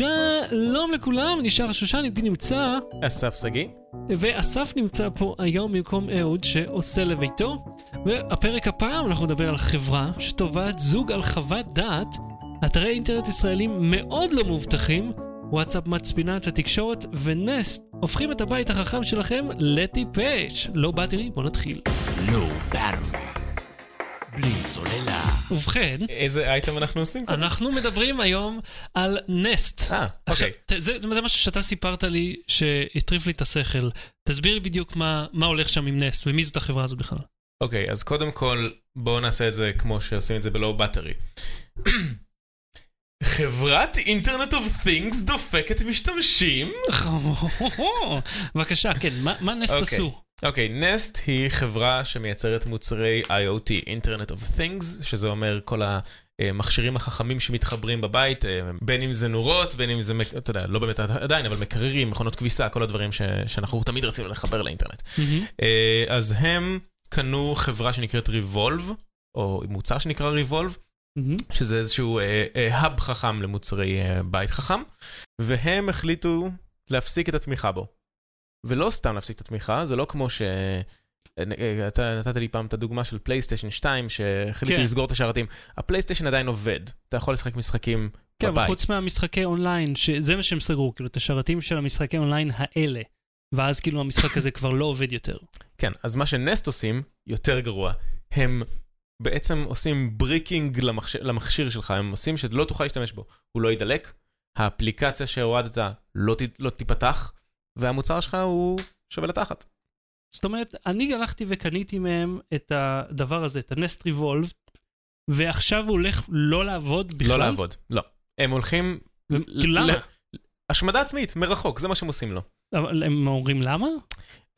שלום לכולם, נשאר שושן, איתי נמצא, אסף שגיא. ואסף נמצא פה היום במקום אהוד שעושה לביתו. והפרק הפעם אנחנו נדבר על חברה שתובעת זוג על חוות דעת, אתרי אינטרנט ישראלים מאוד לא מאובטחים, וואטסאפ מצפינה את התקשורת, ונסט הופכים את הבית החכם שלכם לטיפש. לא באטרי, בוא נתחיל. לא באטרי. בלי סוללה. ובכן, איזה אייטם אנחנו עושים פה? אנחנו מדברים היום על Nest. אה, אוקיי. ת- זה, זה משהו שאתה סיפרת לי, שהטריף לי את השכל. תסביר לי בדיוק מה, מה הולך שם עם Nest, ומי זאת החברה הזאת בכלל. אוקיי, אז קודם כל, בואו נעשה את זה כמו שעושים את זה ב Low Battery. חברת Internet of Things דופקת משתמשים? בבקשה, כן, מה, מה Nest אוקיי. עשו? אוקיי, Nest היא חברה שמייצרת מוצרי IoT, Internet of Things, שזה אומר כל המכשירים החכמים שמתחברים בבית, אה, בין אם זה נורות, בין אם זה, אתה יודע, לא באמת עדיין, אבל מקררים, מכונות כביסה, כל הדברים ש- שאנחנו תמיד רצינו לחבר לאינטרנט. מהמם. אה, אז הם קנו חברה שנקראת Revolve, או מוצר שנקרא Revolve, מהמם. שזה איזשהו האב חכם למוצרי אה, בית חכם, והם החליטו להפסיק את התמיכה בו. ולא סתם להפסיק את התמיכה, זה לא כמו ש... אה, אתה נתת לי פעם את הדוגמה של פלייסטיישן 2, שהחליטו כן. לסגור את השרתים. הפלייסטיישן עדיין עובד, אתה יכול לשחק משחקים כן, אבל בבית. חוץ מהמשחקי אונליין, שזה מה שהם סגרו, כאילו, את השרתים של המשחקי אונליין האלה. ואז כאילו המשחק הזה כבר לא עובד יותר. כן, אז מה ש Nest עושים, יותר גרוע. הם בעצם עושים bricking למכשיר, למכשיר שלך, הם עושים שלא תוכל להשתמש בו. הוא לא יידלק, האפליקציה שהורדת לא, ת, לא תיפתח, והמוצר שלך הוא שווה לתחת. זאת אומרת, אני הלכתי וקניתי מהם את הדבר הזה, את ה Nest Revolv, ועכשיו הוא הולך לא לעבוד בכלל. לא לעבוד, לא. הם הולכים... למה? השמדה עצמית, מרחוק, זה מה שהם עושים לו. אבל הם אומרים למה?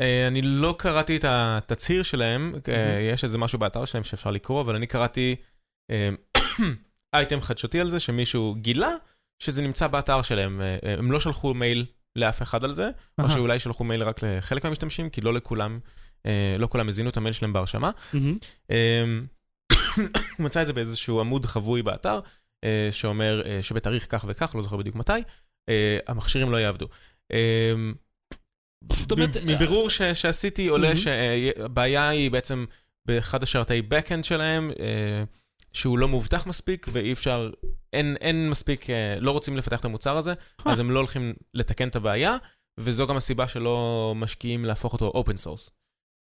אה, אני לא קראתי את התצהיר שלהם, אה, יש איזה משהו באתר שלהם שאפשר לקרוא, אבל אני קראתי אה, אייטם חדשותי על זה, שמישהו גילה שזה נמצא באתר שלהם. אה, אה, הם לא שלחו מייל לאף אחד על זה, או. שאולי שלחו מייל רק לחלק מהמשתמשים, כי לא לכולם, אה, לא כולם הזינו את המייל שלהם בהרשמה. אה, הוא מצא את זה באיזשהו עמוד חבוי באתר, אה, שאומר אה, שבתאריך כך וכך, לא זוכר בדיוק מתי, המכשירים לא יעבדו. אה, זאת אומרת, מ- מבירור שעשיתי עולה. שהבעיה היא בעצם באחד השרתי backend שלהם, שהוא לא מאובטח מספיק ואי אפשר, אין, אין מספיק, אה, לא רוצים לפתח את המוצר הזה, אז הם לא הולכים לתקן את הבעיה, וזו גם הסיבה שלא משקיעים להפוך אותו open source.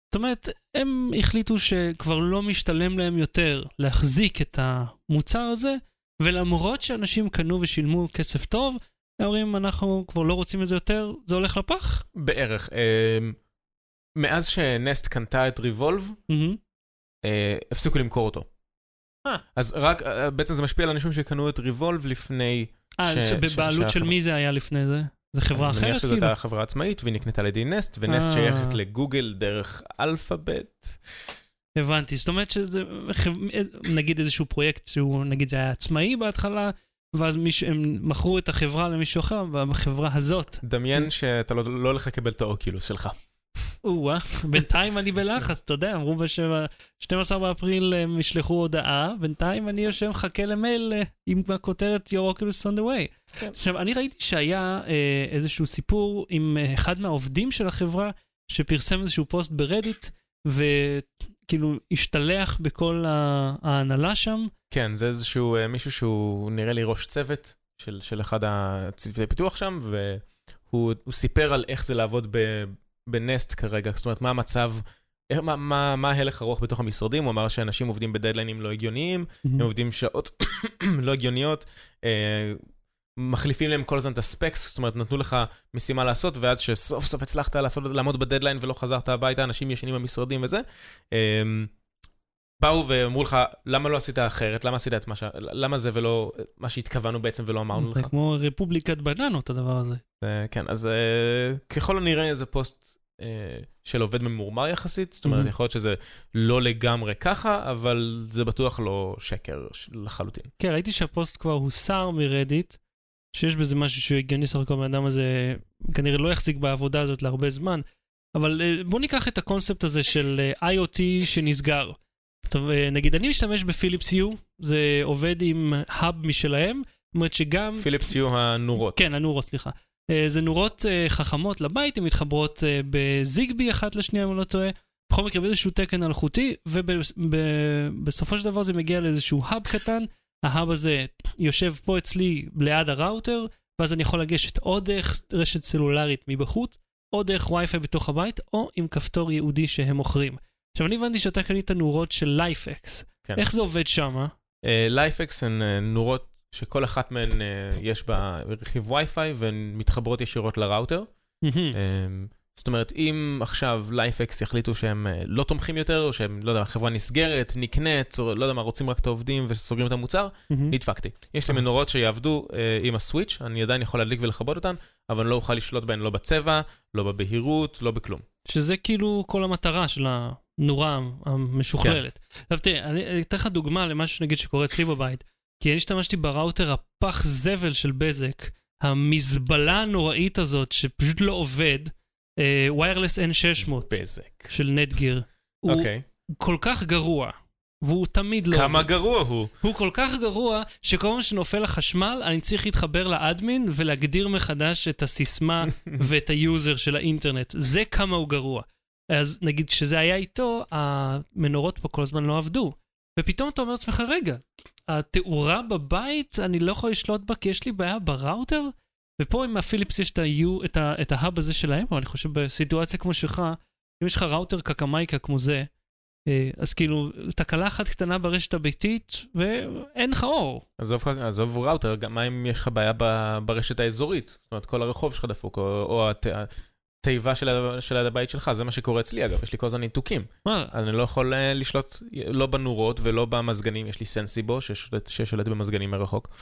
זאת אומרת, הם החליטו שכבר לא משתלם להם יותר להחזיק את המוצר הזה, ולמרות שאנשים קנו ושילמו כסף טוב, הם אומרים, אנחנו כבר לא רוצים את זה יותר, זה הולך לפח? בערך. אה, מאז שנסט קנתה את ריבולב, מהמם. אה, הפסיקו למכור אותו. אה. אז רק, אה, בעצם זה משפיע על אנשים שקנו את ריבולב לפני... אה, ש- שבבעלות ש- של מי זה היה לפני זה? זה חברה אני מניח אחרת שזאת כאילו? הייתה חברה עצמאית והיא נקנתה על ידי Nest, ו Nest אה. שייכת לגוגל דרך Alphabet. הבנתי, זאת אומרת שזה, נגיד איזשהו פרויקט שהוא נגיד היה עצמאי בהתחלה, ואז מישהו, הם מכרו את החברה למישהו אחר, והחברה הזאת, דמיין שאתה לא לא הולך לקבל את ה Oculus שלך. או-אה, בינתיים אני בלחץ, אתה יודע, אמרו ב-12 באפריל הם ישלחו הודעה, בינתיים אני יושב מחכה למייל אה, עם הכותרת Your Oculus on the way. כן. עכשיו, אני ראיתי שהיה אה, איזשהו סיפור עם אה, אחד מהעובדים של החברה, שפרסם איזשהו פוסט ברדיט, וכאילו השתלח בכל ה- ההנהלה שם. כן, זה איזשהו אה, מישהו שהוא נראה לי ראש צוות של של אחד הצוותי פיתוח שם, והוא הוא סיפר על איך זה לעבוד ב- בנסט כרגע, זאת אומרת, מה המצב... איך- מה- מה מה ההלך הרוח בתוך המשרדים, הוא אמר שאנשים עובדים בדדליינים לא הגיוניים, הם עובדים שעות לא הגיוניות, אה, מחליפים להם כל הזמן את הספקס, זאת אומרת, נתנו לך משימה לעשות, ואז שסוף סוף הצלחת לעשות, לעמוד בדדליין ולא חזרת הביתה, אנשים ישנים במשרדים וזה. אה, באו ואמרו לך, למה לא עשית אחרת? למה עשית את מה ש... למה זה ולא מה שהתכוונו בעצם ולא אמרנו זה לך? כמו רפובליקת בננות, הדבר הזה. כן, אז אה, ככל הנראה זה פוסט אה, של עובד ממורמר יחסית, זאת אומרת. יכול להיות שזה לא לגמרי ככה, אבל זה בטוח לא שקר לחלוטין. כן, ראיתי שהפוסט כבר הוסר מרדיט, שיש בזה משהו שהוא הגיוני סך הכל, הבן אדם הזה כנראה לא יחזיק בעבודה הזאת להרבה זמן, אבל אה, בוא ניקח את הקונספט הזה של IoT שנסגר. טוב, אה, נגיד אני משתמש בפיליפס יו, זה עובד עם האב משלהם, זאת אומרת שגם... פיליפס יהיו הנורות. כן, הנורות, סליחה. אה, זה נורות אה, חכמות לבית, הן מתחברות בזיגבי אחת לשנייה, אם אני לא טועה. בכל מקרה, באיזשהו תקן אלחוטי, ובסופו של דבר זה מגיע לאיזשהו האב קטן. ה hub הזה יושב פה אצלי ליד הראוטר, ואז אני יכול לגשת או דרך רשת סלולרית מבחוץ, או דרך וי-פיי בתוך הבית, או עם כפתור ייעודי שהם מוכרים. עכשיו, אני הבנתי שאתה קנית נורות של LIFX. כן. איך זה עובד שמה? LIFX הן אה, נורות שכל אחת מהן אה, יש בה רכיב וי-פיי והן מתחברות ישירות לראוטר. מהמם. אמ, זאת אומרת, אם עכשיו LIFX יחליטו שהם אה, לא תומכים יותר, או שהם, לא יודע, החברה נסגרת, נקנית, או לא יודע מה, רוצים רק את העובדים וסוגרים את המוצר, מהמם. נדפקתי. יש לי אה. מנורות שיעבדו אה, עם ה switch, אני עדיין יכול להדליק ולכבות אותן, אבל אני לא אוכל לשלוט בהן לא בצבע, לא בבהירות, לא בכלום. שזה כאילו כל המטרה של הנורה המשוכללת. עכשיו תראה, אני אתן לך דוגמה למשהו שנגיד שקורה אצלי בבית. כי אני השתמשתי בראוטר הפח זבל של בזק, המזבלה הנוראית הזאת שפשוט לא עובד, Wireless N600 בזק. של Netgear. הוא אוקיי. כל כך גרוע, והוא תמיד לא כמה עובד. גרוע הוא. הוא כל כך גרוע, שכל פעם שנופל החשמל, אני צריך להתחבר ל admin ולהגדיר מחדש את הסיסמה ואת ה user של האינטרנט. זה כמה הוא גרוע. אז נגיד כשזה היה איתו, המנורות פה כל הזמן לא עבדו. ופתאום אתה אומר לעצמך, רגע, התאורה בבית, אני לא יכול לשלוט בה כי יש לי בעיה בראוטר? ופה עם הפיליפס יש את ההאב הזה שלהם, אבל אני חושב בסיטואציה כמו שלך, אם יש לך ראוטר קקמייקה כמו זה, אה, אז כאילו, תקלה אחת קטנה ברשת הביתית, ואין לך אור. עזוב, עזוב ראוטר, גם מה אם יש לך בעיה ברשת האזורית? זאת אומרת, כל הרחוב שלך דפוק, או, או הת- התיבה של, של ליד הבית שלך, זה מה שקורה אצלי אגב, יש לי כל הזמן ניתוקים. אז אני לא יכול אה, לשלוט לא בנורות ולא במזגנים, יש לי סנסיבו ששולט, ששולט במזגנים מרחוק.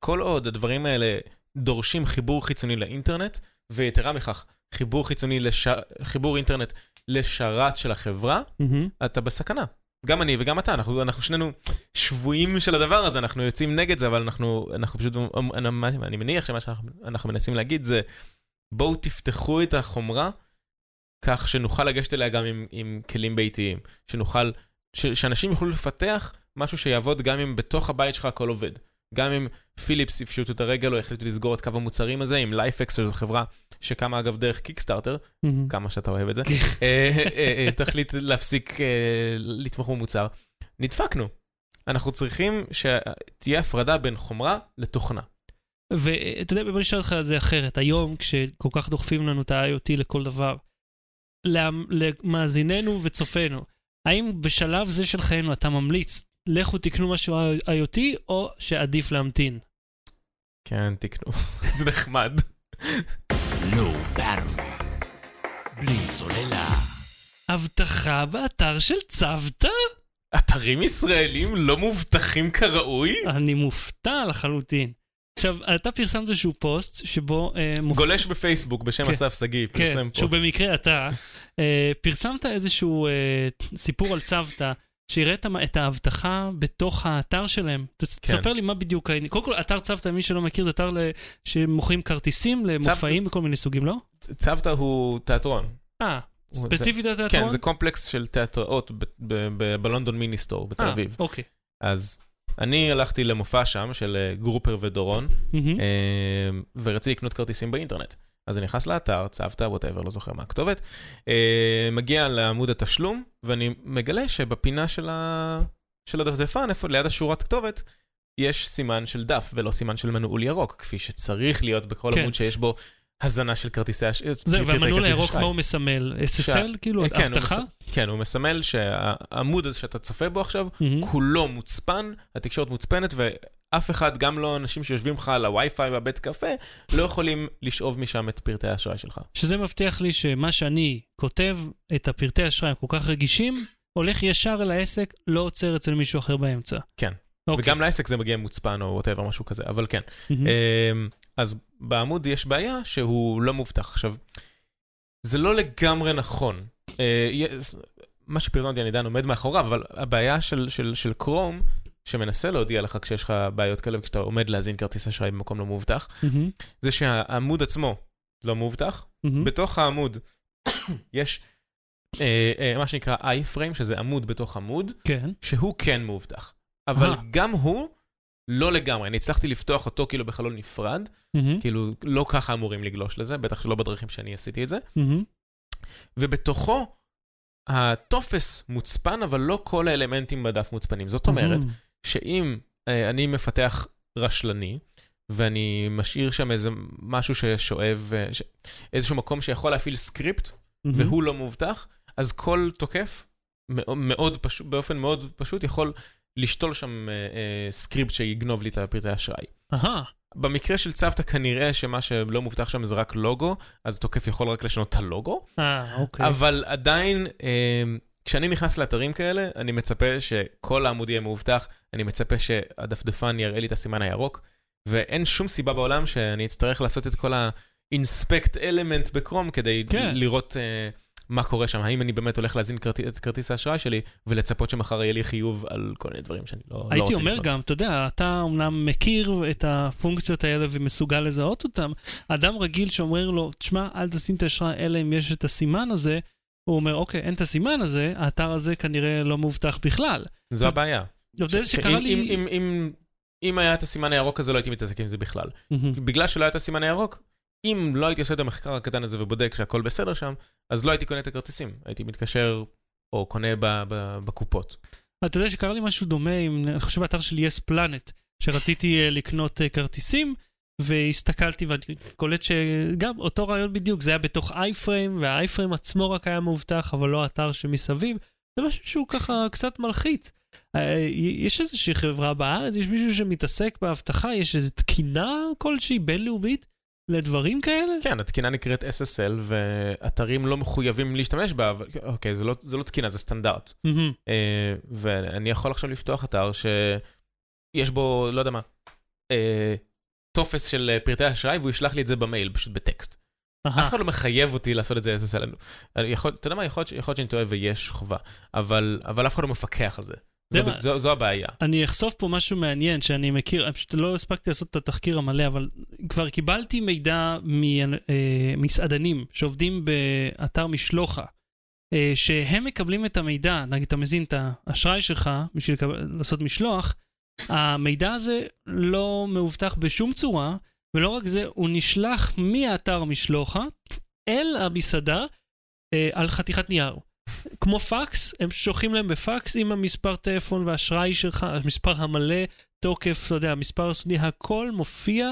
כל עוד הדברים האלה דורשים חיבור חיצוני לאינטרנט, ויתרה מכך, חיבור חיצוני, לש... חיבור אינטרנט לשרת של החברה, מהמם. אתה בסכנה. גם אני וגם אתה, אנחנו, אנחנו שנינו שבויים של הדבר הזה, אנחנו יוצאים נגד זה, אבל אנחנו, אנחנו פשוט, אני, אני מניח שמה שאנחנו אנחנו מנסים להגיד זה, בואו תפתחו את החומרה, כך שנוכל לגשת אליה גם עם, עם כלים ביתיים. שנוכל, ש, שאנשים יוכלו לפתח משהו שיעבוד גם אם בתוך הבית שלך הכל עובד. גם אם פיליפס יפשטו את הרגל או יחליטו לסגור את קו המוצרים הזה, עם LIFX, שזו חברה שקמה אגב דרך Kickstarter. כמה שאתה אוהב את זה, אה, אה, אה, תחליט להפסיק לתמוך במוצר. נדפקנו. אנחנו צריכים שתהיה הפרדה בין חומרה לתוכנה. ואתה יודע, בוא נשאל אותך על זה אחרת. היום, כשכל כך דוחפים לנו את ה-IoT לכל דבר, למ- למאזיננו וצופינו, האם בשלב זה של חיינו אתה ממליץ, לכו תקנו משהו IoT, או שעדיף להמתין? כן, תקנו. זה נחמד. Battery. בלי סוללה. אבטחה באתר של צוותא? אתרים ישראלים לא מובטחים כראוי? אני מופתע לחלוטין. עכשיו, אתה פרסמת איזשהו פוסט שבו... אה, מופ- גולש בפייסבוק בשם כן. אסף שגיא, כן, פרסם פה. שהוא במקרה אתה, אה, פרסמת איזשהו אה, סיפור על צוותא, שיראה את האבטחה בתוך האתר שלהם. כן. תספר לי מה בדיוק העניין. קודם כל, אתר צוותא, מי שלא מכיר, זה אתר ל- שמוכרים כרטיסים למופעים צו- וכל מיני סוגים, לא? צוותא הוא תיאטרון. אה, ספציפית התיאטרון? כן, זה קומפלקס של תיאטראות בלונדון מיניסטור בתל אה, אביב. אוקיי. אז אני הלכתי למופע שם של אה, גרופר ודורון. אה, ורציתי לקנות כרטיסים באינטרנט. אז אני נכנס לאתר, צוותא, whatever, לא זוכר מה הכתובת, אה, מגיע לעמוד התשלום, ואני מגלה שבפינה של, ה... של הדפדפן, איפה ליד השורת כתובת, יש סימן של דף ולא סימן של מנעול ירוק, כפי שצריך להיות בכל כן. עמוד שיש בו הזנה של כרטיסי אשראי. זהו, והמנעול הירוק, מה הוא מסמל? SSL? כאילו, אה, כן, הוא? מס- כן, הוא מסמל שהעמוד הזה שאתה צופה בו עכשיו. כולו מוצפן, התקשורת מוצפנת, ואף אחד, גם לא אנשים שיושבים לך על הווי-פיי בבית קפה, לא יכולים לשאוב משם את פרטי האשראי שלך. שזה מבטיח לי שמה שאני כותב, את הפרטי אשראי הכל כך רגישים, הולך ישר אל העסק, לא עוצר אצל מישהו אחר באמצע. כן. אוקיי. וגם לעסק זה מגיע מוצפן או ווטאבר, משהו כזה, אבל כן. מהמם. אז בעמוד יש בעיה שהוא לא מובטח. עכשיו, זה לא לגמרי נכון. אה, מה שפרסמתי אני עדיין עומד מאחוריו, אבל הבעיה של, של, של קרום, שמנסה להודיע לך כשיש לך בעיות כאלה וכשאתה עומד להזין כרטיס אשראי במקום לא מאובטח, מהמם. זה שהעמוד עצמו לא מאובטח, מהמם. בתוך העמוד יש אה, אה, מה שנקרא i-frame, שזה עמוד בתוך עמוד, כן. שהוא כן מאובטח. אבל אהה. גם הוא לא לגמרי, אני הצלחתי לפתוח אותו כאילו בחלון נפרד, מהמם, כאילו לא ככה אמורים לגלוש לזה, בטח שלא בדרכים שאני עשיתי את זה. מהמם. ובתוכו הטופס מוצפן, אבל לא כל האלמנטים בדף מוצפנים. זאת אומרת, מהמם. שאם אה, אני מפתח רשלני, ואני משאיר שם איזה משהו ששואב, אה, ש... איזשהו מקום שיכול להפעיל script, מהמם. והוא לא מאובטח, אז כל תוקף, מאוד, מאוד פשוט, באופן מאוד פשוט, יכול לשתול שם אה, אה, script שיגנוב לי את הפרטי האשראי. אהה, במקרה של צוותא כנראה שמה שלא מאובטח שם זה רק לוגו, אז התוקף יכול רק לשנות את הלוגו, אה, אוקיי. אבל עדיין, אה, כשאני נכנס לאתרים כאלה, אני מצפה שכל העמוד יהיה מאובטח, אני מצפה שהדפדפן יראה לי את הסימן הירוק, ואין שום סיבה בעולם שאני אצטרך לעשות את כל ה-inspect element בקרום כדי כן. לראות אה, מה קורה שם, האם אני באמת הולך להזין כרט... את כרטיס האשראי שלי, ולצפות שמחר יהיה לי חיוב על כל מיני דברים שאני לא, לא רוצה הייתי אומר לקנות. גם, אתה יודע, אתה אומנם מכיר את הפונקציות האלה ומסוגל לזהות אותן. אדם רגיל שאומר לו, תשמע, אל תשים את האשראי אלא אם יש את הסימן הזה, הוא אומר, אוקיי, אין את הסימן הזה, האתר הזה כנראה לא מאובטח בכלל. זו הבעיה. אתה יודע ש- שקרה לי... אם, אם, אם, אם היה את הסימן הירוק הזה, לא הייתי מתעסק עם זה בכלל. מהמם. בגלל שלא היה את הסימן הירוק, אם לא הייתי עושה את המחקר הקטן הזה ובודק שהכל בסדר שם, אז לא הייתי קונה את הכרטיסים. הייתי מתקשר או קונה בקופות. אתה יודע שקרה לי משהו דומה עם, אני חושב, באתר של יס פלנט, שרציתי אה, לקנות אה, כרטיסים, והסתכלתי ואני קולט שגם אותו רעיון בדיוק, זה היה בתוך אייפריים, והאייפריים עצמו רק היה מאובטח, אבל לא האתר שמסביב. זה משהו שהוא ככה קצת מלחיץ. אה, יש איזושהי חברה בארץ, יש מישהו שמתעסק באבטחה, יש איזו תקינה כלשהי בינלאומית לדברים כאלה? כן, התקינה נקראת SSL, ואתרים לא מחויבים להשתמש בה, אבל אוקיי, זה לא, זה לא תקינה, זה סטנדרט. מהמם. אה, ואני יכול עכשיו לפתוח אתר שיש בו, לא יודע מה, אה, טופס של אה, פרטי אשראי, והוא ישלח לי את זה במייל, פשוט בטקסט. אהה. אף אחד לא מחייב אותי לעשות את זה SSL. אני יכול, אתה יודע מה, יכול להיות שאני טועה ויש חובה, אבל, אבל אף אחד לא מפקח על זה. זה זו, מה- זו, זו הבעיה. אני אחשוף פה משהו מעניין שאני מכיר, אני פשוט לא הספקתי לעשות את התחקיר המלא, אבל כבר קיבלתי מידע ממסעדנים שעובדים באתר משלוחה, אה, שהם מקבלים את המידע, נגיד אתה מזין את האשראי שלך בשביל לקבל- לעשות משלוח, המידע הזה לא מאובטח בשום צורה, ולא רק זה, הוא נשלח מאתר משלוחה אל המסעדה אה, על חתיכת נייר. כמו פקס, הם שולחים להם בפקס עם המספר טלפון והאשראי שלך, המספר המלא, תוקף, אתה יודע, המספר הסודי, הכל מופיע,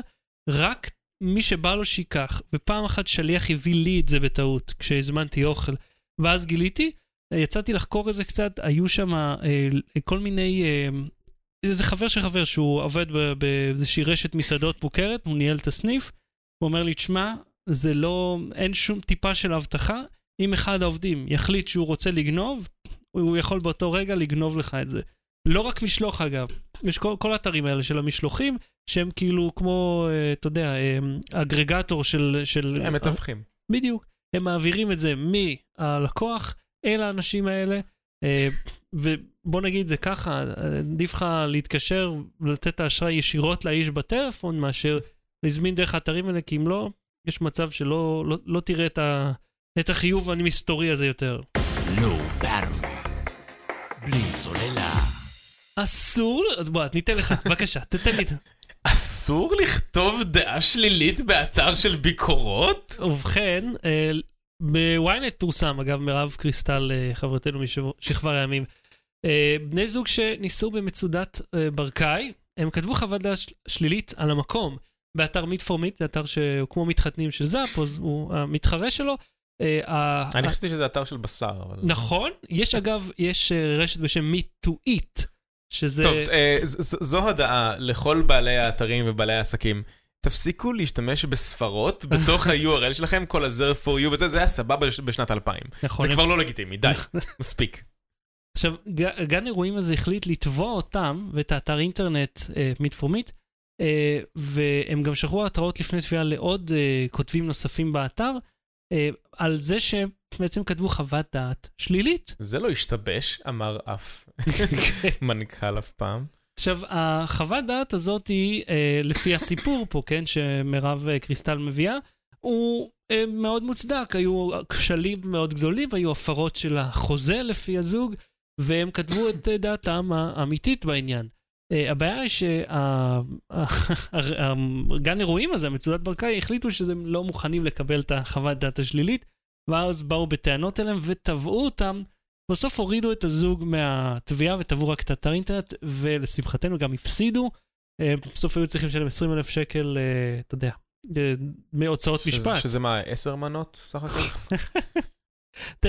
רק מי שבא לו שייקח. ופעם אחת שליח הביא לי את זה בטעות, כשהזמנתי אוכל. ואז גיליתי, יצאתי לחקור את זה קצת, היו שם אה, כל מיני... אה, איזה חבר של חבר שהוא עובד באיזושהי רשת מסעדות מוכרת, הוא ניהל את הסניף, הוא אומר לי, תשמע, זה לא, אין שום טיפה של אבטחה, אם אחד העובדים יחליט שהוא רוצה לגנוב, הוא יכול באותו רגע לגנוב לך את זה. לא רק משלוח אגב, יש כל, כל האתרים האלה של המשלוחים, שהם כאילו כמו, אה, אתה יודע, אה, אגרגטור של... של הם מתווכים. בדיוק. הם מעבירים את זה מהלקוח אל האנשים האלה, אה, ובוא נגיד זה ככה, עדיף לך להתקשר ולתת את האשראי ישירות לאיש בטלפון, מאשר להזמין דרך האתרים האלה, כי אם לא, יש מצב שלא לא, לא תראה את, ה, את החיוב המסתורי הזה יותר. לא ברם. בלי סוללה. אסור, בוא, ניתן לך, בבקשה, תתן לי. את- אסור לכתוב דעה שלילית באתר של ביקורות? ובכן, אה, ב ynet פורסם, אגב, מירב קריסטל, אה, חברתנו משכבר הימים, אה, בני זוג שניסו במצודת ברקאי, הם כתבו חוות דעת של- שלילית על המקום באתר Mit4Mit, זה אתר שהוא כמו מתחתנים של זאפ, אז הוא המתחרה שלו. אה, אני חשבתי שזה אתר של בשר. נכון, יש אגב, יש אה, רשת בשם Meat to Eat, שזה... טוב, אה, זו הודעה לכל בעלי האתרים ובעלי העסקים. תפסיקו להשתמש בספרות בתוך ה-URL שלכם, כל ה-Zer for you וזה, זה היה סבבה בש- בשנת 2000. נכון, זה כבר לא לגיטימי, די, מספיק. עכשיו, גן אירועים הזה החליט לתבוע אותם ואת האתר אינטרנט מיט פור מיט, והם גם שלחו התראות לפני תביעה לעוד כותבים נוספים באתר, על זה שהם בעצם כתבו חוות דעת שלילית. זה לא השתבש, אמר אף מנכ"ל אף פעם. עכשיו, החוות דעת הזאת היא, אה, לפי הסיפור פה, כן, שמירב אה, קריסטל מביאה, הוא אה, מאוד מוצדק. היו כשלים מאוד גדולים, היו הפרות של החוזה לפי הזוג, והם כתבו את אה, דעתם האמיתית בעניין. אה, הבעיה היא שהגן אירועים הזה, מצודת ברקאי, החליטו שהם לא מוכנים לקבל את החוות דעת השלילית, ואז באו בטענות אליהם ותבעו אותם. בסוף הורידו את הזוג מהתביעה ותבעו רק את אתר אינטרנט, ולשמחתנו גם הפסידו. אה, בסוף היו צריכים לשלם 20 אלף שקל, אה, אתה יודע, מהוצאות משפט. שזה מה, עשר מנות סך הכל?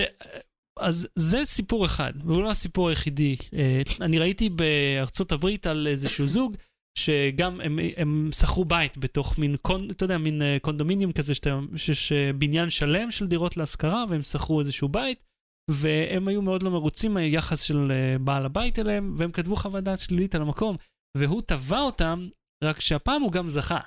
אז זה סיפור אחד, והוא לא הסיפור היחידי. אה, אני ראיתי בארצות הברית על איזשהו זוג, שגם הם, הם שכרו בית בתוך מין, קונ, אתה יודע, מין אה, קונדומיניום כזה, שאתה- שיש אה, בניין שלם של דירות להשכרה, והם שכרו איזשהו בית, והם היו מאוד לא מרוצים מהיחס של בעל הבית אליהם, והם כתבו חוות דעת שלילית על המקום, והוא תבע אותם, רק שהפעם הוא גם זכה.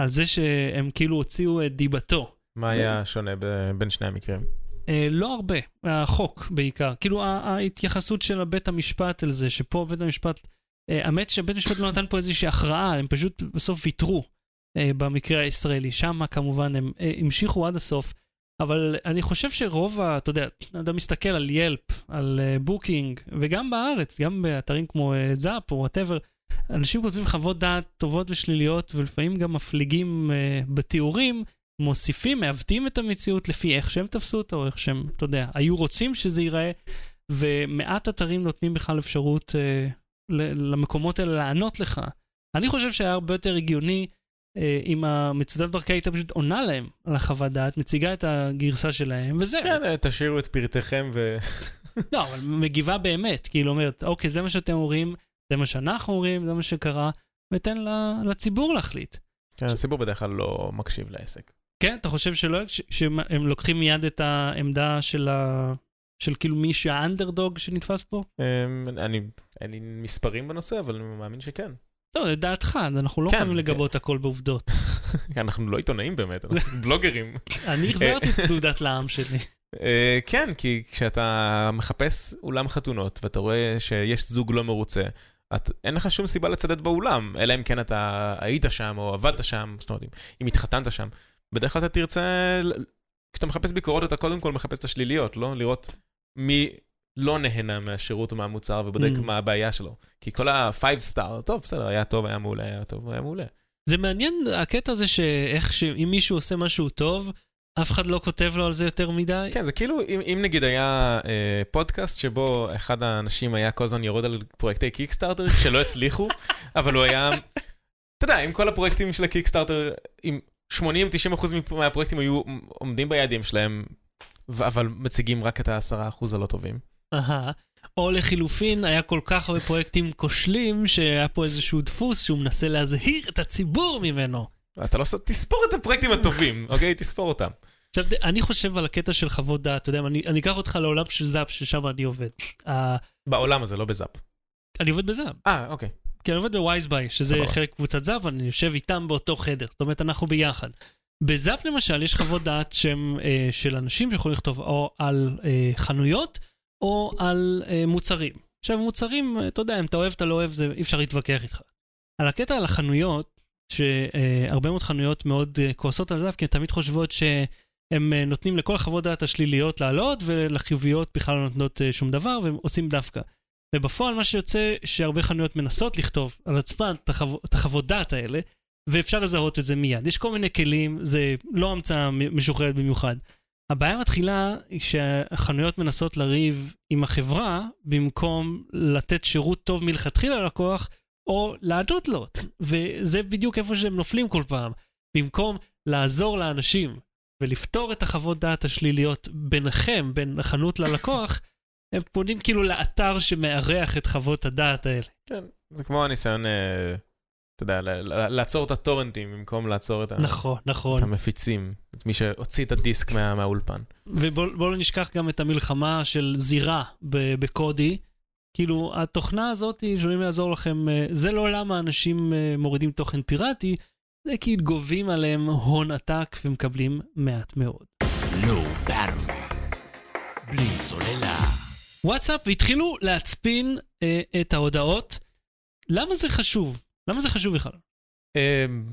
על זה שהם כאילו הוציאו את דיבתו. מה היה שונה בין שני המקרים? אה, לא הרבה, החוק בעיקר. כאילו ההתייחסות של בית המשפט על זה, שפה בית המשפט, אה, האמת שבית המשפט לא נתן פה איזושהי הכרעה, הם פשוט בסוף ויתרו אה, במקרה הישראלי. שם כמובן הם המשיכו עד הסוף, אבל אני חושב שרוב. אתה יודע, אתה מסתכל על Yelp, על Booking, וגם בארץ, גם באתרים כמו זאפ או whatever, אנשים כותבים חוות דעת טובות ושליליות, ולפעמים גם מפליגים בתיאורים. מוסיפים, מעוותים את המציאות לפי איך שהם תפסו אותה, או איך שהם, אתה יודע, היו רוצים שזה ייראה, ומעט אתרים נותנים בכלל אפשרות אה, למקומות האלה לענות לך. אני חושב שהיה הרבה יותר הגיוני אה, אם המצודת ברקאי הייתה פשוט עונה להם על החוות דעת, מציגה את הגרסה שלהם, וזהו. כן, תשאירו את פרטיכם ו... לא, אבל מגיבה באמת, כאילו אומרת, אוקיי, זה מה שאתם אומרים, זה מה שאנחנו אומרים, זה מה שקרה, ותן לציבור להחליט. כן, הציבור בדרך כלל לא מקשיב לעסק. כן, אתה חושב שלא, שהם לוקחים מיד את העמדה של ה... של כאילו מי שהאנדרדוג שנתפס פה? אמ, אני, אין לי מספרים בנושא, אבל אני מאמין שכן. לא, לדעתך, אנחנו לא כן, יכולים כן. לגבות הכל בעובדות. אנחנו לא עיתונאים באמת, אנחנו בלוגרים. אני החזרתי את תעודת לעם שלי. אה, כן, כי כשאתה מחפש אולם חתונות ואתה רואה שיש זוג לא מרוצה, את, אין לך שום סיבה לצדד באולם, אלא אם כן אתה היית שם או עבדת שם, זאת אומרת, אם התחתנת שם. בדרך כלל אתה תרצה, כשאתה מחפש ביקורות אתה קודם כל מחפש את השליליות, לא? לראות מי לא נהנה מהשירות או מהמוצר ובודק Mm. מה הבעיה שלו. כי כל ה-5 star, טוב, בסדר, היה טוב, היה מעולה, היה טוב, היה מעולה. זה מעניין, הקטע הזה שאיך שאם מישהו עושה משהו טוב, אף אחד לא כותב לו על זה יותר מדי. כן, זה כאילו, אם, אם נגיד היה אה, פודקאסט שבו אחד האנשים היה כל הזמן יורד על פרויקטי קיקסטארטר שלא הצליחו, אבל הוא היה, אתה יודע, אם כל הפרויקטים של הקיקסטארטר, אם 80-90% מהפרויקטים היו עומדים ביעדים שלהם, אבל מציגים רק את ה-10% הלא טובים. אהה. או לחילופין, היה כל כך הרבה פרויקטים כושלים, שהיה פה איזשהו דפוס שהוא מנסה להזהיר את הציבור ממנו. אתה לא תספור את הפרויקטים הטובים, אוקיי? תספור אותם. עכשיו, אני חושב על הקטע של חוות דעת, אתה יודע, אני, אני אקח אותך לעולם של זאפ, ששם אני עובד. בעולם הזה, לא בזאפ. אני עובד בזאפ. אה, אוקיי. כי אני עובד ב WiseBuy, שזה סבבה. חלק מקבוצת זאפ, אני יושב איתם באותו חדר. זאת אומרת, אנחנו ביחד. בזאפ למשל, יש חוות דעת שהם אה, של אנשים שיכולים לכתוב או על אה, חנויות, או על אה, מוצרים. עכשיו, מוצרים, אה, אתה יודע, אם אתה אוהב, אתה לא אוהב, זה אי אפשר להתווכח איתך. על הקטע על החנויות, שהרבה מאוד חנויות מאוד אה, כועסות על זאפ, כי הן תמיד חושבות שהם אה, נותנים לכל החוות דעת השליליות לעלות, ולחיוביות בכלל לא נותנות אה, שום דבר, והם עושים דווקא. ובפועל מה שיוצא שהרבה חנויות מנסות לכתוב על עצמן את החו- את החוות דעת האלה, ואפשר לזהות את זה מיד. יש כל מיני כלים, זה לא המצאה משוחררת במיוחד. הבעיה מתחילה היא שהחנויות מנסות לריב עם החברה במקום לתת שירות טוב מלכתחילה ללקוח, או לענות לו. וזה בדיוק איפה שהם נופלים כל פעם. במקום לעזור לאנשים ולפתור את החוות דעת השליליות ביניכם, בין החנות ללקוח, הם פונים כאילו לאתר שמארח את חוות הדעת האלה. כן, זה כמו הניסיון, אה, אתה יודע, ל- ל- לעצור את הטורנטים במקום לעצור את ה- נכון, את נכון. המפיצים, את מי שהוציא את הדיסק מה- מהאולפן. ובואו לא נשכח גם את המלחמה של זירה ב- בקודי. כאילו, התוכנה הזאת, שיכולים לעזור לכם, אה, זה לא למה אנשים אה, מורידים תוכן פיראטי, זה כי גובים עליהם הון עתק ומקבלים מעט מאוד. Battery. בלי סוללה. וואטסאפ התחילו להצפין אה, את ההודעות. למה זה חשוב? למה זה חשוב בכלל? אמ,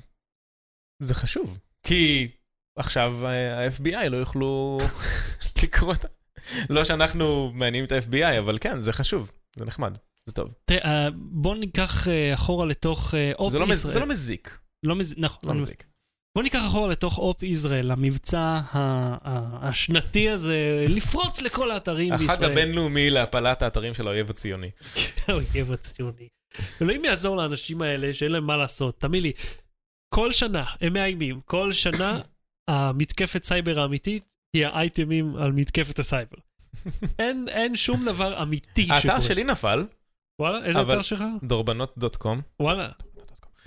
זה חשוב, כי עכשיו אה, ה-FBI לא יוכלו לקרוא את ה... לא שאנחנו מעניינים את ה-FBI, אבל כן, זה חשוב, זה נחמד. זה טוב. תראה, אה, בוא ניקח אה, אחורה לתוך אה, אופ לא. ישראל. זה לא מזיק. לא מז... נכון, לא לא מזיק. בוא ניקח אחורה לתוך אופ ישראל, המבצע השנתי הזה, לפרוץ לכל האתרים בישראל. החג הבינלאומי להפלת האתרים של האויב הציוני. האויב הציוני. אלוהים יעזור לאנשים האלה שאין להם מה לעשות. תאמין לי, כל שנה הם מאיימים, כל שנה המתקפת סייבר האמיתית היא האייטמים על מתקפת הסייבר. אין, אין שום דבר אמיתי האתר שלי נפל, וואלה, איזה אתר שלך? דורבנות.com, וואלה.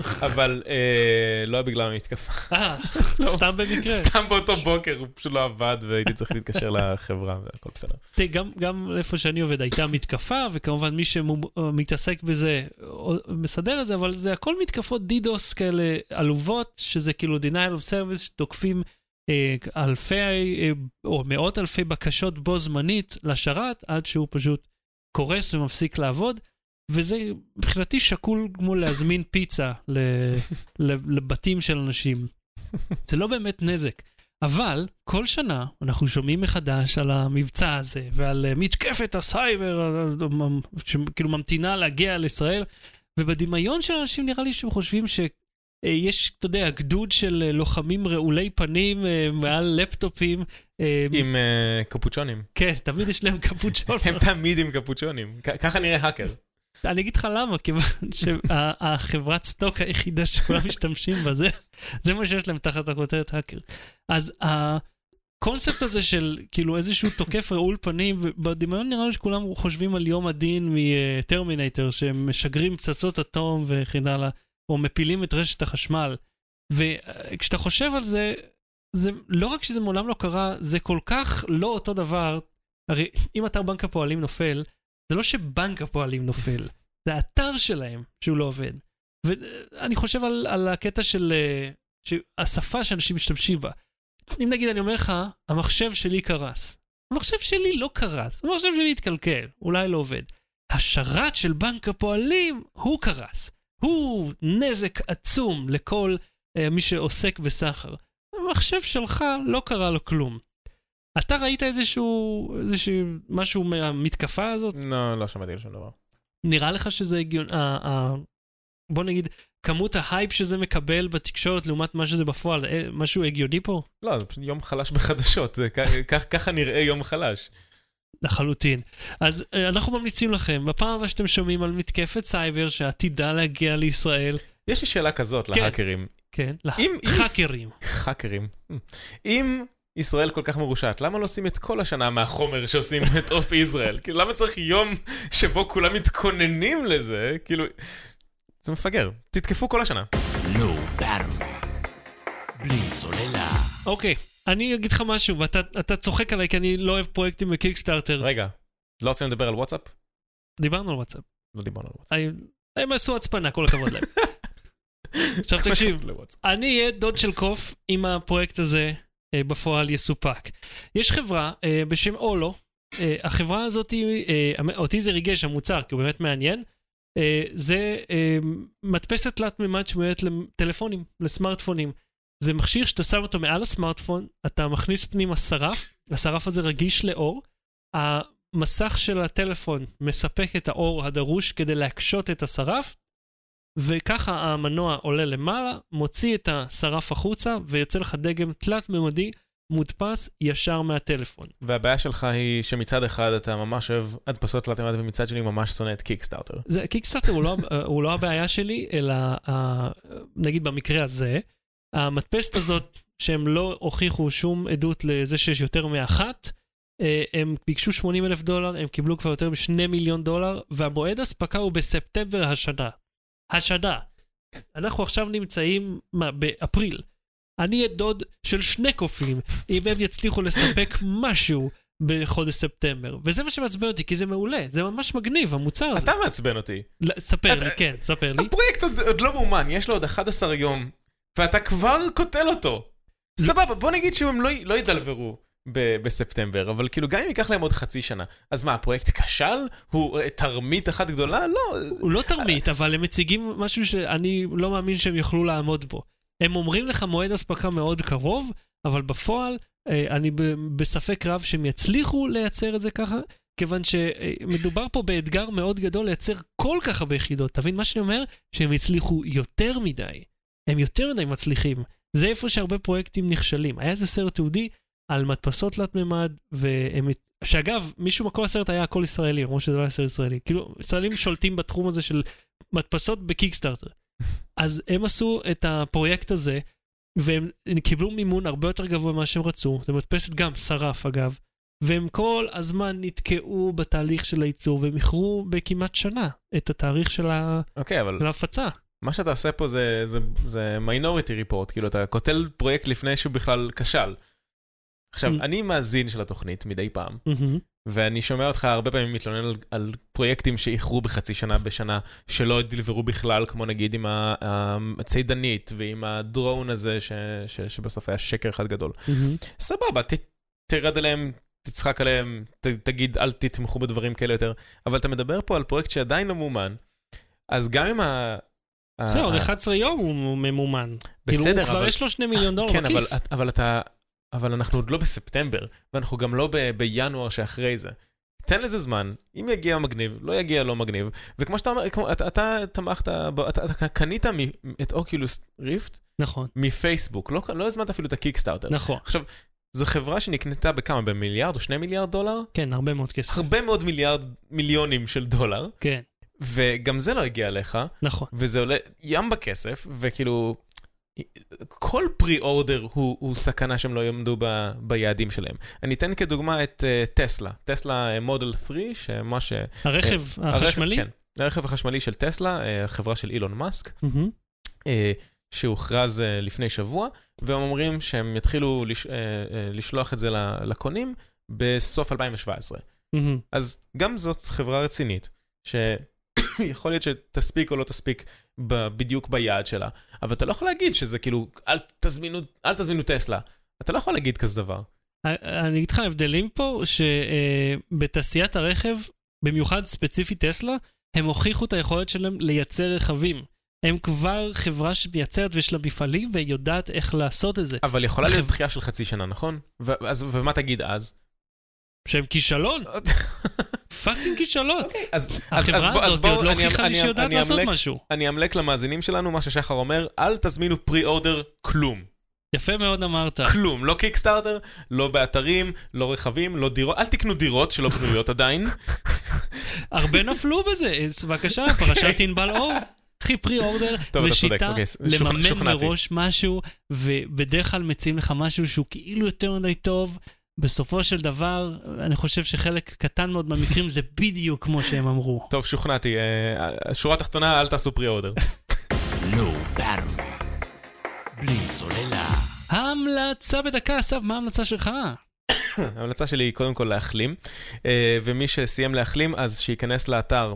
אבל אה, לא בגלל המתקפה. אה, לא, סתם במקרה. סתם באותו בוקר הוא פשוט לא עבד והייתי צריך להתקשר לחברה והכל בסדר. גם, גם איפה שאני עובד הייתה מתקפה, וכמובן מי שמתעסק בזה אה, מסדר את זה, אבל זה הכל מתקפות דידוס כאלה עלובות, שזה כאילו denial of service, שתוקפים אלפי או מאות אלפי בקשות בו זמנית לשרת, עד שהוא פשוט קורס ומפסיק לעבוד. וזה מבחינתי שקול כמו להזמין פיצה לבתים של אנשים. זה לא באמת נזק. אבל כל שנה אנחנו שומעים מחדש על המבצע הזה ועל אה, מתקפת הסייבר אה, שכאילו ממתינה להגיע לישראל, ובדמיון של אנשים נראה לי שהם חושבים שיש, אתה יודע, גדוד של אה, לוחמים רעולי פנים אה, מעל לפטופים. אה, עם אה, קפוצ'ונים. כן, תמיד יש להם קפוצ'ון. הם תמיד עם קפוצ'ונים. ככה נראה האקר. אני אגיד לך למה, כיוון שהחברת סטוק היחידה שכולם משתמשים בה, זה, זה מה שיש להם תחת הכותרת האקר. אז הקונספט הזה של כאילו איזשהו תוקף רעול פנים, בדמיון נראה לי שכולם חושבים על יום הדין מטרמינטור, שהם משגרים פצצות אטום וכן הלאה, או מפילים את רשת החשמל. וכשאתה חושב על זה, זה לא רק שזה מעולם לא קרה, זה כל כך לא אותו דבר. הרי אם אתר בנק הפועלים נופל, זה לא שבנק הפועלים נופל, זה האתר שלהם שהוא לא עובד. ואני חושב על, על הקטע של אה, השפה שאנשים משתמשים בה. אם נגיד אני אומר לך, המחשב שלי קרס. המחשב שלי לא קרס, המחשב שלי התקלקל, אולי לא עובד. השרת של בנק הפועלים, הוא קרס. הוא נזק עצום לכל אה, מי שעוסק בסחר. המחשב שלך לא קרה לו כלום. אתה ראית איזשהו, איזשהו משהו מהמתקפה הזאת? לא, לא שמעתי על שום דבר. נראה לך שזה הגיוני, בוא נגיד, כמות ההייפ שזה מקבל בתקשורת לעומת מה שזה בפועל, אה, משהו הגיוני פה? לא, זה פשוט יום חלש בחדשות, זה כ- כ- ככה נראה יום חלש. לחלוטין. אז אה, אנחנו ממליצים לכם, בפעם הבאה שאתם שומעים על מתקפת סייבר שעתידה להגיע לישראל, יש לי שאלה כזאת כן. להאקרים. כן, אם- אם- להאקרים. האקרים. אם ישראל כל כך מרושעת, למה לא עושים את כל השנה מהחומר שעושים את אוף ישראל? כאילו, למה צריך יום שבו כולם מתכוננים לזה? כאילו, זה מפגר. תתקפו כל השנה. לא ברם. בלי סוללה. אוקיי, אני אגיד לך משהו, ואתה אתה צוחק עליי כי אני לא אוהב פרויקטים בקיקסטארטר. רגע, לא רוצים לדבר על וואטסאפ? דיברנו על וואטסאפ. לא דיברנו על וואטסאפ. הם- עשו הצפנה, כל הכבוד להם. עכשיו תקשיב. אני אהיה דוד של קוף אם הפרויקט הזה בפועל יסופק. יש חברה אה, בשם אולו, אה, החברה הזאת, אה, אותי זה ריגש המוצר, כי הוא באמת מעניין. אה, זה אה, מדפסת תלת מימד שמיועדת לטלפונים, לסמארטפונים. זה מכשיר שאתה שם אותו מעל הסמארטפון, אתה מכניס פנימה שרף, השרף הזה רגיש לאור. המסך של הטלפון מספק את האור הדרוש כדי להקשות את השרף, וככה המנוע עולה למעלה, מוציא את השרף החוצה, ויוצא לך דגם תלת-ממדי מודפס ישר מהטלפון. והבעיה שלך היא שמצד אחד אתה ממש אוהב הדפסות תלת מימד ומצד שני ממש שונא את קיקסטארטר. זה, קיקסטארטר הוא, לא, הוא לא הבעיה שלי, אלא אה, נגיד במקרה הזה, המדפסת הזאת, שהם לא הוכיחו שום עדות לזה שיש יותר מאחת, אה, הם ביקשו 80 אלף דולר, הם קיבלו כבר יותר מ-2 מיליון דולר, והמועד אספקה הוא בספטמבר השנה. השנה. אנחנו עכשיו נמצאים, מה, באפריל. אני אהיה דוד של שני קופים, אם הם יצליחו לספק משהו בחודש ספטמבר. וזה מה שמעצבן אותי, כי זה מעולה, זה ממש מגניב, המוצר הזה. אתה מעצבן אותי. לא, ספר אתה- לי, כן, ספר לי. הפרויקט עוד, עוד לא מאומן, יש לו עוד 11 יום, ואתה כבר קוטל אותו. לא- סבבה, בוא נגיד שהם לא, לא ידלברו ב- בספטמבר, אבל כאילו גם אם ייקח להם עוד חצי שנה, אז מה, הפרויקט כשל? הוא אה, תרמית אחת גדולה? לא. הוא לא תרמית, אבל הם מציגים משהו שאני לא מאמין שהם יוכלו לעמוד בו. הם אומרים לך מועד אספקה מאוד קרוב, אבל בפועל אה, אני בספק רב שהם יצליחו לייצר את זה ככה, כיוון שמדובר פה באתגר מאוד גדול לייצר כל כך הרבה יחידות. תבין מה שאני אומר? שהם הצליחו יותר מדי. הם יותר מדי מצליחים. זה איפה שהרבה פרויקטים נכשלים. היה איזה סרט תיעודי על מדפסות תלת מימד, והם... שאגב, מישהו מכל הסרט היה הכל ישראלי, למרות שזה לא היה סרט ישראלי. כאילו, ישראלים שולטים בתחום הזה של מדפסות בקיקסטארטר. אז הם עשו את הפרויקט הזה, והם קיבלו מימון הרבה יותר גבוה ממה שהם רצו. זו מדפסת גם שרף, אגב. והם כל הזמן נתקעו בתהליך של הייצור, והם איחרו בכמעט שנה את התאריך של ה- אוקיי, אבל של ההפצה. מה שאתה עושה פה זה, זה, זה מיינוריטי ריפורט, כאילו אתה קוטל פרויקט לפני שהוא בכלל כשל. עכשיו, Mm. אני מאזין של התוכנית מדי פעם, מהמם. ואני שומע אותך הרבה פעמים מתלונן על, על פרויקטים שאיחרו בחצי שנה בשנה, שלא דלברו בכלל, כמו נגיד עם הצידנית ועם הדרון הזה, ש, ש, שבסוף היה שקר אחד גדול. מהמם. סבבה, ת, תרד עליהם, תצחק עליהם, ת, תגיד אל תתמכו בדברים כאלה יותר, אבל אתה מדבר פה על פרויקט שעדיין לא מאומן, אז גם אם ה... בסדר, עוד ה- 11 יום הוא ממומן. כאילו, בסדר, הוא כבר אבל... יש לו 2 מיליון דולר כן, אבל, בכיס. אבל אתה... אבל אנחנו עוד לא בספטמבר, ואנחנו גם לא ב, בינואר שאחרי זה. תן לזה זמן, אם יגיע מגניב, לא יגיע לא מגניב, וכמו שאתה אומר, כמו, אתה, אתה תמכת, אתה, אתה קנית מ, את אוקילוס ריפט נכון, מפייסבוק, לא, לא הזמנת אפילו את הקיקסטארטר. נכון. עכשיו, זו חברה שנקנתה בכמה? במיליארד או שני מיליארד דולר? כן, הרבה מאוד כסף. הרבה מאוד מיליארד מיליונים של דולר, כן, וגם זה לא הגיע אליך, נכון. וזה עולה ים בכסף, וכאילו, כל פרי אורדר הוא, הוא סכנה שהם לא יעמדו ב, ביעדים שלהם. אני אתן כדוגמה את uh, טסלה, טסלה מודל 3, שמה ש... הרכב הרכב- החשמלי? כן, הרכב החשמלי של טסלה, אה, החברה של אילון מאסק, מהמם. אה, שהוכרז אה, לפני שבוע, והם אומרים שהם יתחילו לש, אה, אה, לשלוח את זה לקונים בסוף 2017. מהמם. אז גם זאת חברה רצינית, שיכול להיות שתספיק או לא תספיק ב- בדיוק ביעד שלה, אבל אתה לא יכול להגיד שזה כאילו, אל תזמינו, אל תזמינו טסלה. אתה לא יכול להגיד כזה דבר. אני אגיד לך ההבדלים פה, שבתעשיית הרכב, במיוחד ספציפית טסלה, הם הוכיחו את היכולת שלהם לייצר רכבים. הם כבר חברה שמייצרת ויש לה מפעלים והיא יודעת איך לעשות את זה. אבל יכולה להיות דחייה של חצי שנה, נכון? ומה תגיד אז? שהם כישלון, fucking כישלון. אוקיי, החברה הזאת עוד לא אני- הוכיחה לי אני- שהיא יודעת לעשות משהו. אני אמלק למאזינים שלנו מה ששחר אומר, אל תזמינו pre-order כלום. יפה מאוד אמרת. כלום, לא קיקסטארטר, לא באתרים, לא רכבים, לא דירות, אל תקנו דירות שלא בנויות עדיין. הרבה נפלו בזה, בבקשה, פרשת ענבל אור. אחי, פרי אורדר זה שיטה אוקיי, לממן. מראש משהו, ובדרך כלל מציעים לך משהו שהוא כאילו יותר מדי טוב. בסופו של דבר, אני חושב שחלק קטן מאוד מהמקרים זה בדיוק כמו שהם אמרו. טוב, שוכנעתי. אה, השורה התחתונה, אל תעשו פרי אורדר. Low Battery. בלי סוללה. ההמלצה בדקה, אסף, מה ההמלצה שלך? ההמלצה שלי היא קודם כל להחלים, אה, ומי שסיים להחלים, אז שייכנס לאתר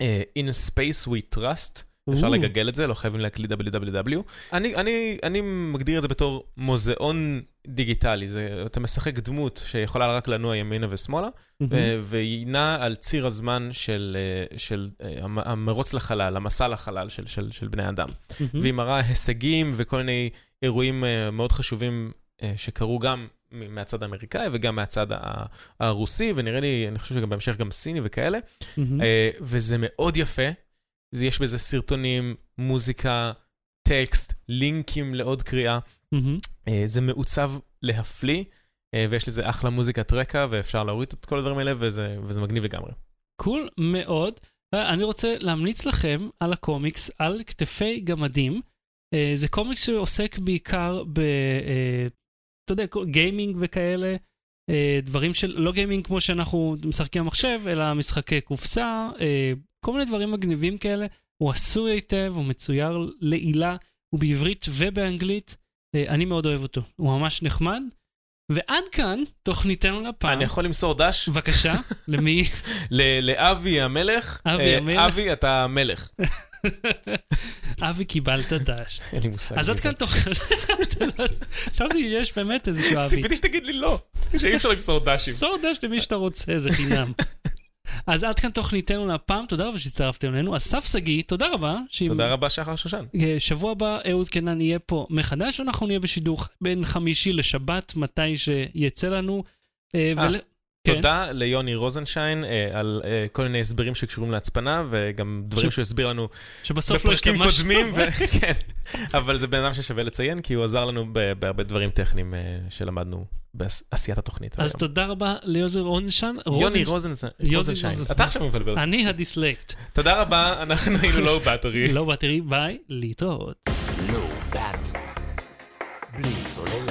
אה, In Space We Trust. אפשר או. לגגל את זה, לא חייבים להקליד www. אני, אני, אני מגדיר את זה בתור מוזיאון דיגיטלי. זה, אתה משחק דמות שיכולה רק לנוע ימינה ושמאלה, ו- והיא נעה על ציר הזמן של, אה, של אה, המ- המרוץ לחלל, המסע לחלל של, של, של בני אדם. והיא מראה הישגים וכל מיני אירועים מאוד חשובים שקרו גם מהצד האמריקאי וגם מהצד הרוסי, ונראה לי, אני חושב שגם בהמשך גם סיני וכאלה. אה, וזה מאוד יפה. יש בזה סרטונים, מוזיקה, טקסט, לינקים לעוד קריאה. אה, זה מעוצב להפליא, אה, ויש לזה אחלה מוזיקת רקע, ואפשר להוריד את כל הדברים האלה, וזה, וזה מגניב לגמרי. cool מאוד. אני רוצה להמליץ לכם על הקומיקס על כתפי גמדים. אה, זה קומיקס שעוסק בעיקר ב... אה, אתה יודע, גיימינג וכאלה. אה, דברים של, לא גיימינג כמו שאנחנו משחקים במחשב, אלא משחקי קופסה, אה, כל מיני דברים מגניבים כאלה. הוא עשוי היטב, הוא מצויר לעילה, הוא בעברית ובאנגלית. אה, אני מאוד אוהב אותו, הוא ממש נחמד. ועד כאן תוכניתנו לפעם. אני יכול למסור דש בבקשה, למי? לאבי המלך. אבי אה, המלך. אבי, אתה המלך. אבי, קיבלת דש. אין לי מושג. אז עד כאן. תוך... חשבתי, יש באמת איזשהו אבי. ציפיתי שתגיד לי לא, שאי אפשר למסור דשים. סור דש למי שאתה רוצה, זה חינם. אז עד כאן תוכניתנו להפעם, תודה רבה שהצטרפתם אלינו. אסף שגיא, תודה רבה. שאם- תודה רבה, שחר שושן. אה, שבוע הבא אהוד קנן יהיה פה מחדש, אנחנו נהיה בשידור בין חמישי לשבת, מתי שיצא לנו. אה, אה, ול-. תודה ליוני רוזנשיין אה, על אה, כל מיני הסברים שקשורים להצפנה, וגם דברים ש- שהוא הסביר לנו לא בפרקים. קודמים, ו- כן. אבל זה בן אדם ששווה לציין, כי הוא עזר לנו ב- בהרבה דברים טכניים אה, שלמדנו בעשיית התוכנית. אז היום. תודה רבה ליוזר רוזנשטיין. יוני רוזנש- רוזנשיין, רוזנשיין. רוזנשיין. אתה עכשיו מבלבל. אני הדיסלקט. תודה רבה, אנחנו היינו Low Battery. Low Battery, ביי, להתראות. Low Battery. בלי סוללה.